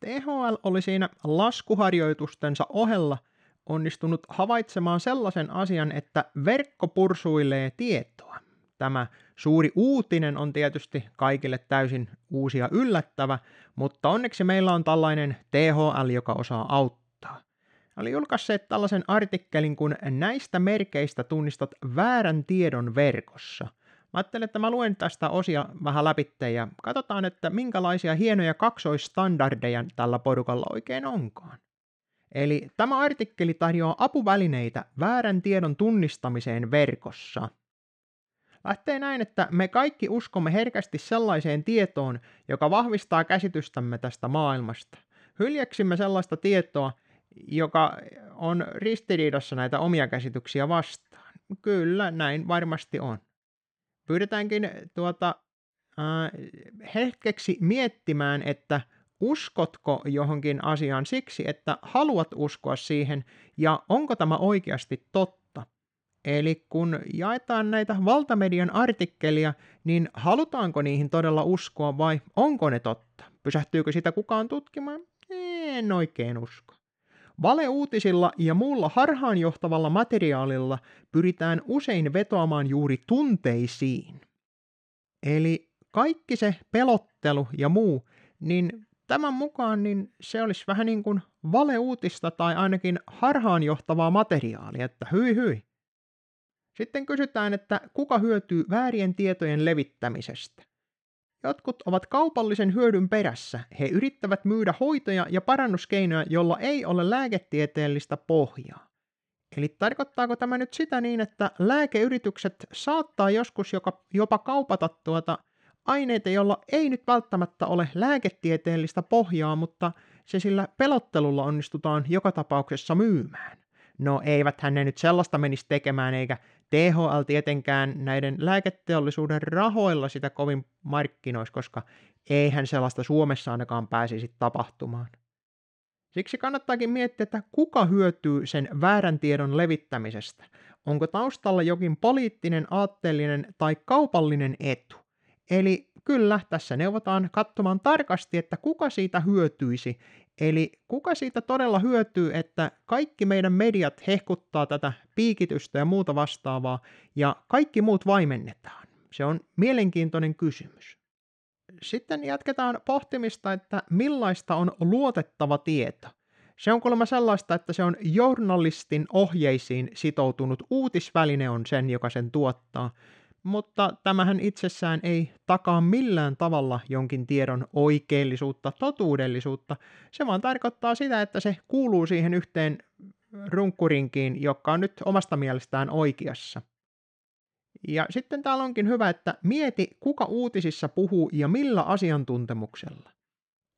THL oli siinä laskuharjoitustensa ohella onnistunut havaitsemaan sellaisen asian, että verkko pursuilee tietoa. Tämä suuri uutinen on tietysti kaikille täysin uusi ja yllättävä, mutta onneksi meillä on tällainen THL, joka osaa auttaa. Oli julkaissut tällaisen artikkelin, kun näistä merkeistä tunnistat väärän tiedon verkossa – Mä ajattelin, että mä luen tästä osia vähän läpi ja katsotaan, että minkälaisia hienoja kaksoistandardeja tällä porukalla oikein onkaan. Eli tämä artikkeli tarjoaa apuvälineitä väärän tiedon tunnistamiseen verkossa. Lähtee näin, että me kaikki uskomme herkästi sellaiseen tietoon, joka vahvistaa käsitystämme tästä maailmasta. Hyljeksimme sellaista tietoa, joka on ristiriidassa näitä omia käsityksiä vastaan. Kyllä, näin varmasti on pyydetäänkin tuota, äh, hetkeksi miettimään, että uskotko johonkin asiaan siksi, että haluat uskoa siihen ja onko tämä oikeasti totta. Eli kun jaetaan näitä valtamedian artikkelia, niin halutaanko niihin todella uskoa vai onko ne totta? Pysähtyykö sitä kukaan tutkimaan? En oikein usko. Valeuutisilla ja muulla harhaanjohtavalla materiaalilla pyritään usein vetoamaan juuri tunteisiin. Eli kaikki se pelottelu ja muu, niin tämän mukaan niin se olisi vähän niin kuin valeuutista tai ainakin harhaanjohtavaa materiaalia, että hyi hyi. Sitten kysytään, että kuka hyötyy väärien tietojen levittämisestä. Jotkut ovat kaupallisen hyödyn perässä. He yrittävät myydä hoitoja ja parannuskeinoja, jolla ei ole lääketieteellistä pohjaa. Eli tarkoittaako tämä nyt sitä niin, että lääkeyritykset saattaa joskus joka, jopa kaupata tuota aineita, jolla ei nyt välttämättä ole lääketieteellistä pohjaa, mutta se sillä pelottelulla onnistutaan joka tapauksessa myymään. No eivät ne nyt sellaista menisi tekemään, eikä THL tietenkään näiden lääketeollisuuden rahoilla sitä kovin markkinoisi, koska eihän sellaista Suomessa ainakaan pääsisi tapahtumaan. Siksi kannattaakin miettiä, että kuka hyötyy sen väärän tiedon levittämisestä. Onko taustalla jokin poliittinen, aatteellinen tai kaupallinen etu? Eli kyllä, tässä neuvotaan katsomaan tarkasti, että kuka siitä hyötyisi Eli kuka siitä todella hyötyy, että kaikki meidän mediat hehkuttaa tätä piikitystä ja muuta vastaavaa, ja kaikki muut vaimennetaan? Se on mielenkiintoinen kysymys. Sitten jatketaan pohtimista, että millaista on luotettava tieto. Se on kuulemma sellaista, että se on journalistin ohjeisiin sitoutunut uutisväline on sen, joka sen tuottaa, mutta tämähän itsessään ei takaa millään tavalla jonkin tiedon oikeellisuutta, totuudellisuutta. Se vaan tarkoittaa sitä, että se kuuluu siihen yhteen runkkurinkiin, joka on nyt omasta mielestään oikeassa. Ja sitten täällä onkin hyvä, että mieti, kuka uutisissa puhuu ja millä asiantuntemuksella.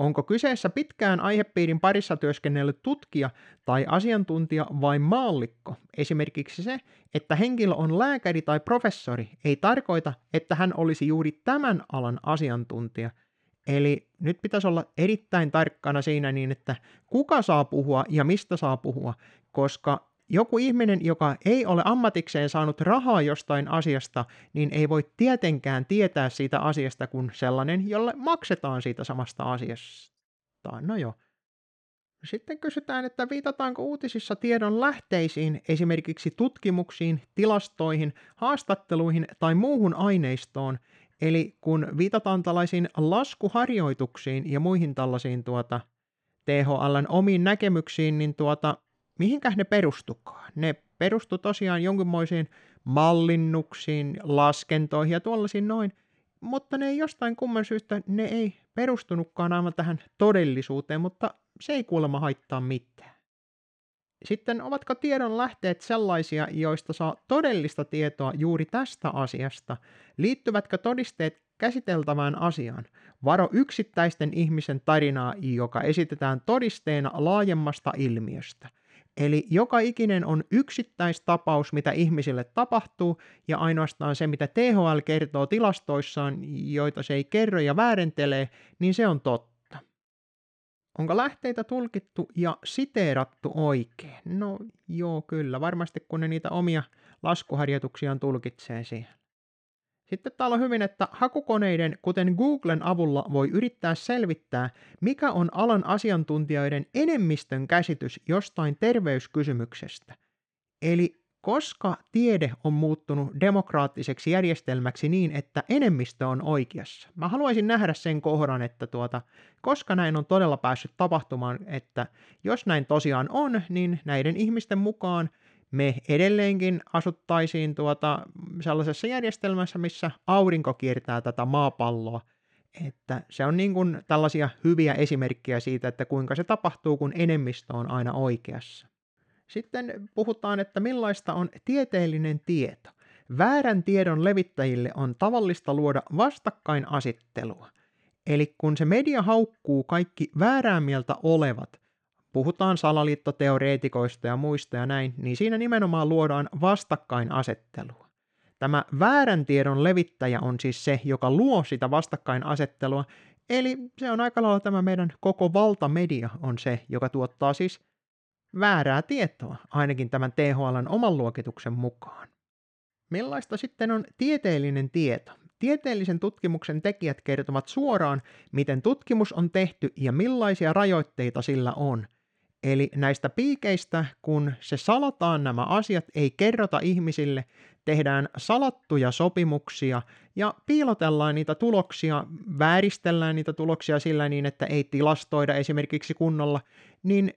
Onko kyseessä pitkään aihepiirin parissa työskennellyt tutkija tai asiantuntija vai maallikko? Esimerkiksi se, että henkilö on lääkäri tai professori, ei tarkoita, että hän olisi juuri tämän alan asiantuntija. Eli nyt pitäisi olla erittäin tarkkana siinä niin, että kuka saa puhua ja mistä saa puhua, koska joku ihminen, joka ei ole ammatikseen saanut rahaa jostain asiasta, niin ei voi tietenkään tietää siitä asiasta kuin sellainen, jolle maksetaan siitä samasta asiasta. No joo. Sitten kysytään, että viitataanko uutisissa tiedon lähteisiin, esimerkiksi tutkimuksiin, tilastoihin, haastatteluihin tai muuhun aineistoon, eli kun viitataan tällaisiin laskuharjoituksiin ja muihin tällaisiin tuota, THLn omiin näkemyksiin, niin tuota, mihinkä ne perustukaan? Ne perustu tosiaan jonkinmoisiin mallinnuksiin, laskentoihin ja tuollaisiin noin, mutta ne ei jostain kumman syystä, ne ei perustunutkaan aivan tähän todellisuuteen, mutta se ei kuulemma haittaa mitään. Sitten ovatko tiedon lähteet sellaisia, joista saa todellista tietoa juuri tästä asiasta? Liittyvätkö todisteet käsiteltävään asiaan? Varo yksittäisten ihmisen tarinaa, joka esitetään todisteena laajemmasta ilmiöstä – Eli joka ikinen on yksittäistapaus, mitä ihmisille tapahtuu, ja ainoastaan se, mitä THL kertoo tilastoissaan, joita se ei kerro ja väärentelee, niin se on totta. Onko lähteitä tulkittu ja siteerattu oikein? No joo, kyllä, varmasti kun ne niitä omia laskuharjoituksiaan tulkitsee siihen. Sitten täällä on hyvin, että hakukoneiden, kuten Googlen avulla, voi yrittää selvittää, mikä on alan asiantuntijoiden enemmistön käsitys jostain terveyskysymyksestä. Eli koska tiede on muuttunut demokraattiseksi järjestelmäksi niin, että enemmistö on oikeassa. Mä haluaisin nähdä sen kohdan, että tuota, koska näin on todella päässyt tapahtumaan, että jos näin tosiaan on, niin näiden ihmisten mukaan me edelleenkin asuttaisiin tuota sellaisessa järjestelmässä, missä aurinko kiertää tätä maapalloa. Että se on niin kuin tällaisia hyviä esimerkkejä siitä, että kuinka se tapahtuu, kun enemmistö on aina oikeassa. Sitten puhutaan, että millaista on tieteellinen tieto. Väärän tiedon levittäjille on tavallista luoda vastakkainasettelua. Eli kun se media haukkuu kaikki väärää mieltä olevat, puhutaan salaliittoteoreetikoista ja muista ja näin, niin siinä nimenomaan luodaan vastakkainasettelua. Tämä väärän tiedon levittäjä on siis se, joka luo sitä vastakkainasettelua, eli se on aika lailla tämä meidän koko valtamedia on se, joka tuottaa siis väärää tietoa, ainakin tämän THLn oman luokituksen mukaan. Millaista sitten on tieteellinen tieto? Tieteellisen tutkimuksen tekijät kertovat suoraan, miten tutkimus on tehty ja millaisia rajoitteita sillä on. Eli näistä piikeistä, kun se salataan nämä asiat, ei kerrota ihmisille, tehdään salattuja sopimuksia ja piilotellaan niitä tuloksia, vääristellään niitä tuloksia sillä niin, että ei tilastoida esimerkiksi kunnolla, niin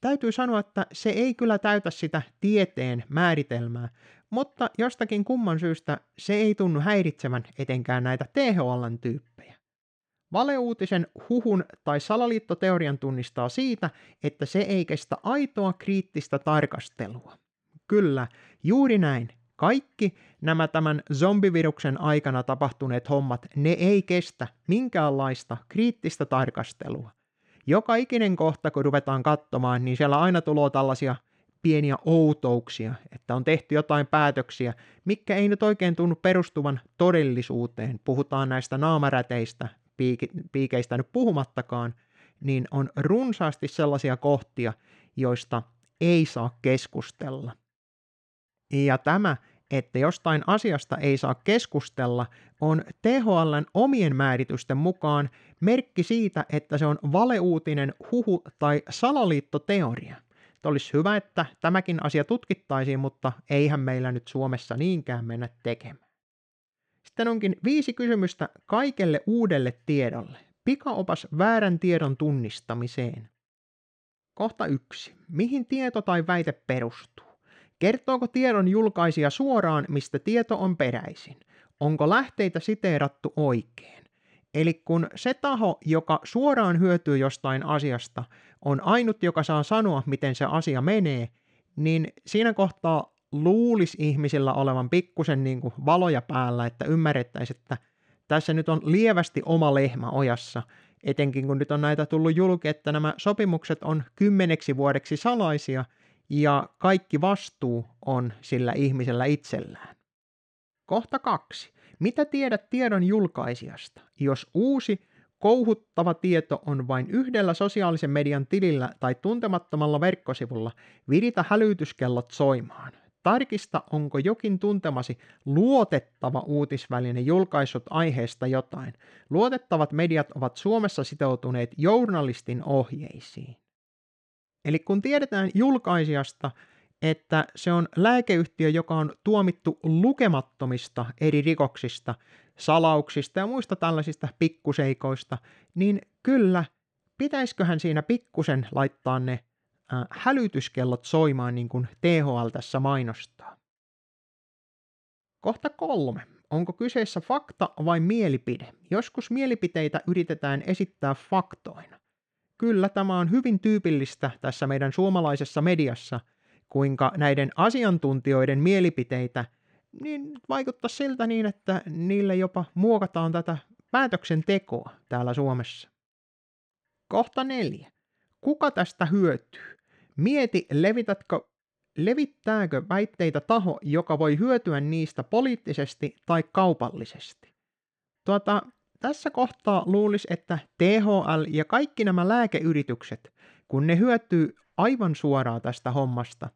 täytyy sanoa, että se ei kyllä täytä sitä tieteen määritelmää, mutta jostakin kumman syystä se ei tunnu häiritsevän etenkään näitä THLn tyyppejä. Valeuutisen, huhun tai salaliittoteorian tunnistaa siitä, että se ei kestä aitoa kriittistä tarkastelua. Kyllä, juuri näin. Kaikki nämä tämän zombiviruksen aikana tapahtuneet hommat, ne ei kestä minkäänlaista kriittistä tarkastelua joka ikinen kohta, kun ruvetaan katsomaan, niin siellä aina tulee tällaisia pieniä outouksia, että on tehty jotain päätöksiä, mikä ei nyt oikein tunnu perustuvan todellisuuteen. Puhutaan näistä naamaräteistä, piikeistä nyt puhumattakaan, niin on runsaasti sellaisia kohtia, joista ei saa keskustella. Ja tämä että jostain asiasta ei saa keskustella, on THLn omien määritysten mukaan merkki siitä, että se on valeuutinen, huhu tai salaliittoteoria. Että olisi hyvä, että tämäkin asia tutkittaisiin, mutta eihän meillä nyt Suomessa niinkään mennä tekemään. Sitten onkin viisi kysymystä kaikelle uudelle tiedolle. Pikaopas väärän tiedon tunnistamiseen. Kohta yksi. Mihin tieto tai väite perustuu? Kertooko tiedon julkaisija suoraan, mistä tieto on peräisin? Onko lähteitä siteerattu oikein? Eli kun se taho, joka suoraan hyötyy jostain asiasta, on ainut, joka saa sanoa, miten se asia menee, niin siinä kohtaa luulisi ihmisillä olevan pikkusen niin kuin valoja päällä, että ymmärrettäisiin, että tässä nyt on lievästi oma lehmä ojassa, etenkin kun nyt on näitä tullut julki, että nämä sopimukset on kymmeneksi vuodeksi salaisia – ja kaikki vastuu on sillä ihmisellä itsellään. Kohta kaksi. Mitä tiedät tiedon julkaisijasta? Jos uusi, kouhuttava tieto on vain yhdellä sosiaalisen median tilillä tai tuntemattomalla verkkosivulla, viritä hälytyskellot soimaan. Tarkista, onko jokin tuntemasi luotettava uutisväline julkaissut aiheesta jotain. Luotettavat mediat ovat Suomessa sitoutuneet journalistin ohjeisiin. Eli kun tiedetään julkaisijasta, että se on lääkeyhtiö, joka on tuomittu lukemattomista eri rikoksista, salauksista ja muista tällaisista pikkuseikoista, niin kyllä, pitäisiköhän siinä pikkusen laittaa ne hälytyskellot soimaan niin kuin THL tässä mainostaa. Kohta kolme. Onko kyseessä fakta vai mielipide? Joskus mielipiteitä yritetään esittää faktoina kyllä tämä on hyvin tyypillistä tässä meidän suomalaisessa mediassa, kuinka näiden asiantuntijoiden mielipiteitä niin vaikuttaa siltä niin, että niille jopa muokataan tätä päätöksentekoa täällä Suomessa. Kohta neljä. Kuka tästä hyötyy? Mieti, levitätkö, levittääkö väitteitä taho, joka voi hyötyä niistä poliittisesti tai kaupallisesti. Tuota, tässä kohtaa luulisi, että THL ja kaikki nämä lääkeyritykset, kun ne hyötyy aivan suoraan tästä hommasta,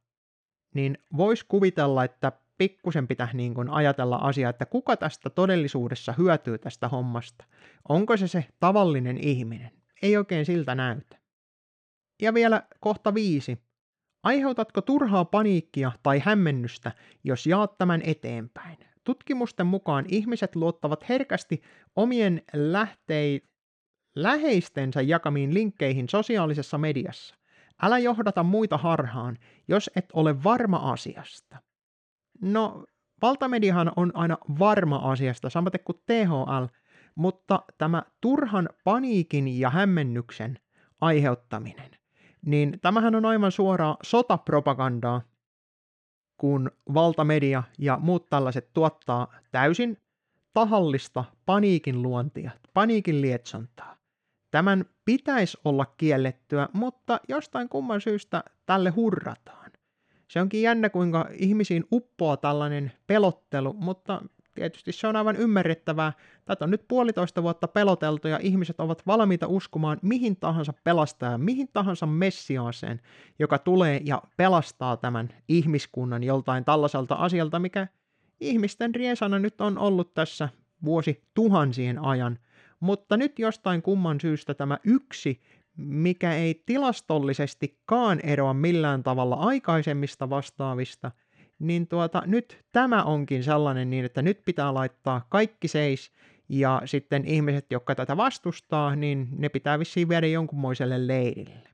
niin vois kuvitella, että pikkusen pitäisi niin kuin ajatella asiaa, että kuka tästä todellisuudessa hyötyy tästä hommasta. Onko se se tavallinen ihminen? Ei oikein siltä näytä. Ja vielä kohta viisi. Aiheutatko turhaa paniikkia tai hämmennystä, jos jaat tämän eteenpäin? Tutkimusten mukaan ihmiset luottavat herkästi omien lähtei, läheistensä jakamiin linkkeihin sosiaalisessa mediassa. Älä johdata muita harhaan, jos et ole varma asiasta. No, valtamediahan on aina varma asiasta, samaten kuin THL, mutta tämä turhan paniikin ja hämmennyksen aiheuttaminen, niin tämähän on aivan suoraa sotapropagandaa, kun valtamedia ja muut tällaiset tuottaa täysin tahallista paniikin luontia, paniikin lietsontaa. Tämän pitäisi olla kiellettyä, mutta jostain kumman syystä tälle hurrataan. Se onkin jännä, kuinka ihmisiin uppoaa tällainen pelottelu, mutta tietysti se on aivan ymmärrettävää. Tätä on nyt puolitoista vuotta peloteltu ja ihmiset ovat valmiita uskomaan mihin tahansa pelastajaan, mihin tahansa messiaaseen, joka tulee ja pelastaa tämän ihmiskunnan joltain tällaiselta asialta, mikä ihmisten riesana nyt on ollut tässä vuosi tuhansien ajan. Mutta nyt jostain kumman syystä tämä yksi, mikä ei tilastollisestikaan eroa millään tavalla aikaisemmista vastaavista – niin tuota, nyt tämä onkin sellainen niin, että nyt pitää laittaa kaikki seis, ja sitten ihmiset, jotka tätä vastustaa, niin ne pitää vissiin viedä jonkunmoiselle leirille.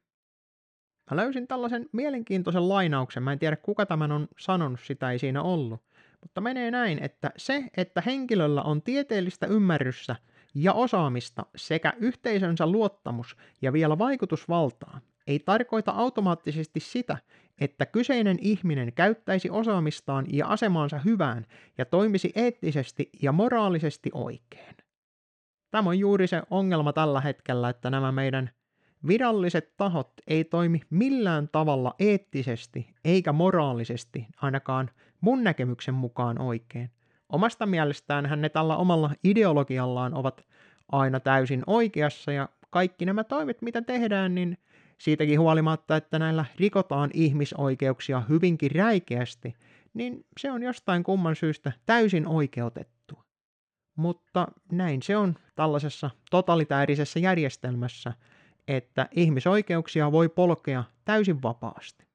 Mä löysin tällaisen mielenkiintoisen lainauksen, mä en tiedä kuka tämän on sanonut, sitä ei siinä ollut, mutta menee näin, että se, että henkilöllä on tieteellistä ymmärrystä ja osaamista sekä yhteisönsä luottamus ja vielä vaikutusvaltaa, ei tarkoita automaattisesti sitä, että kyseinen ihminen käyttäisi osaamistaan ja asemaansa hyvään ja toimisi eettisesti ja moraalisesti oikein. Tämä on juuri se ongelma tällä hetkellä, että nämä meidän viralliset tahot ei toimi millään tavalla eettisesti eikä moraalisesti, ainakaan mun näkemyksen mukaan oikein. Omasta mielestään ne tällä omalla ideologiallaan ovat aina täysin oikeassa ja kaikki nämä toimet, mitä tehdään, niin – siitäkin huolimatta, että näillä rikotaan ihmisoikeuksia hyvinkin räikeästi, niin se on jostain kumman syystä täysin oikeutettu. Mutta näin se on tällaisessa totalitäärisessä järjestelmässä, että ihmisoikeuksia voi polkea täysin vapaasti.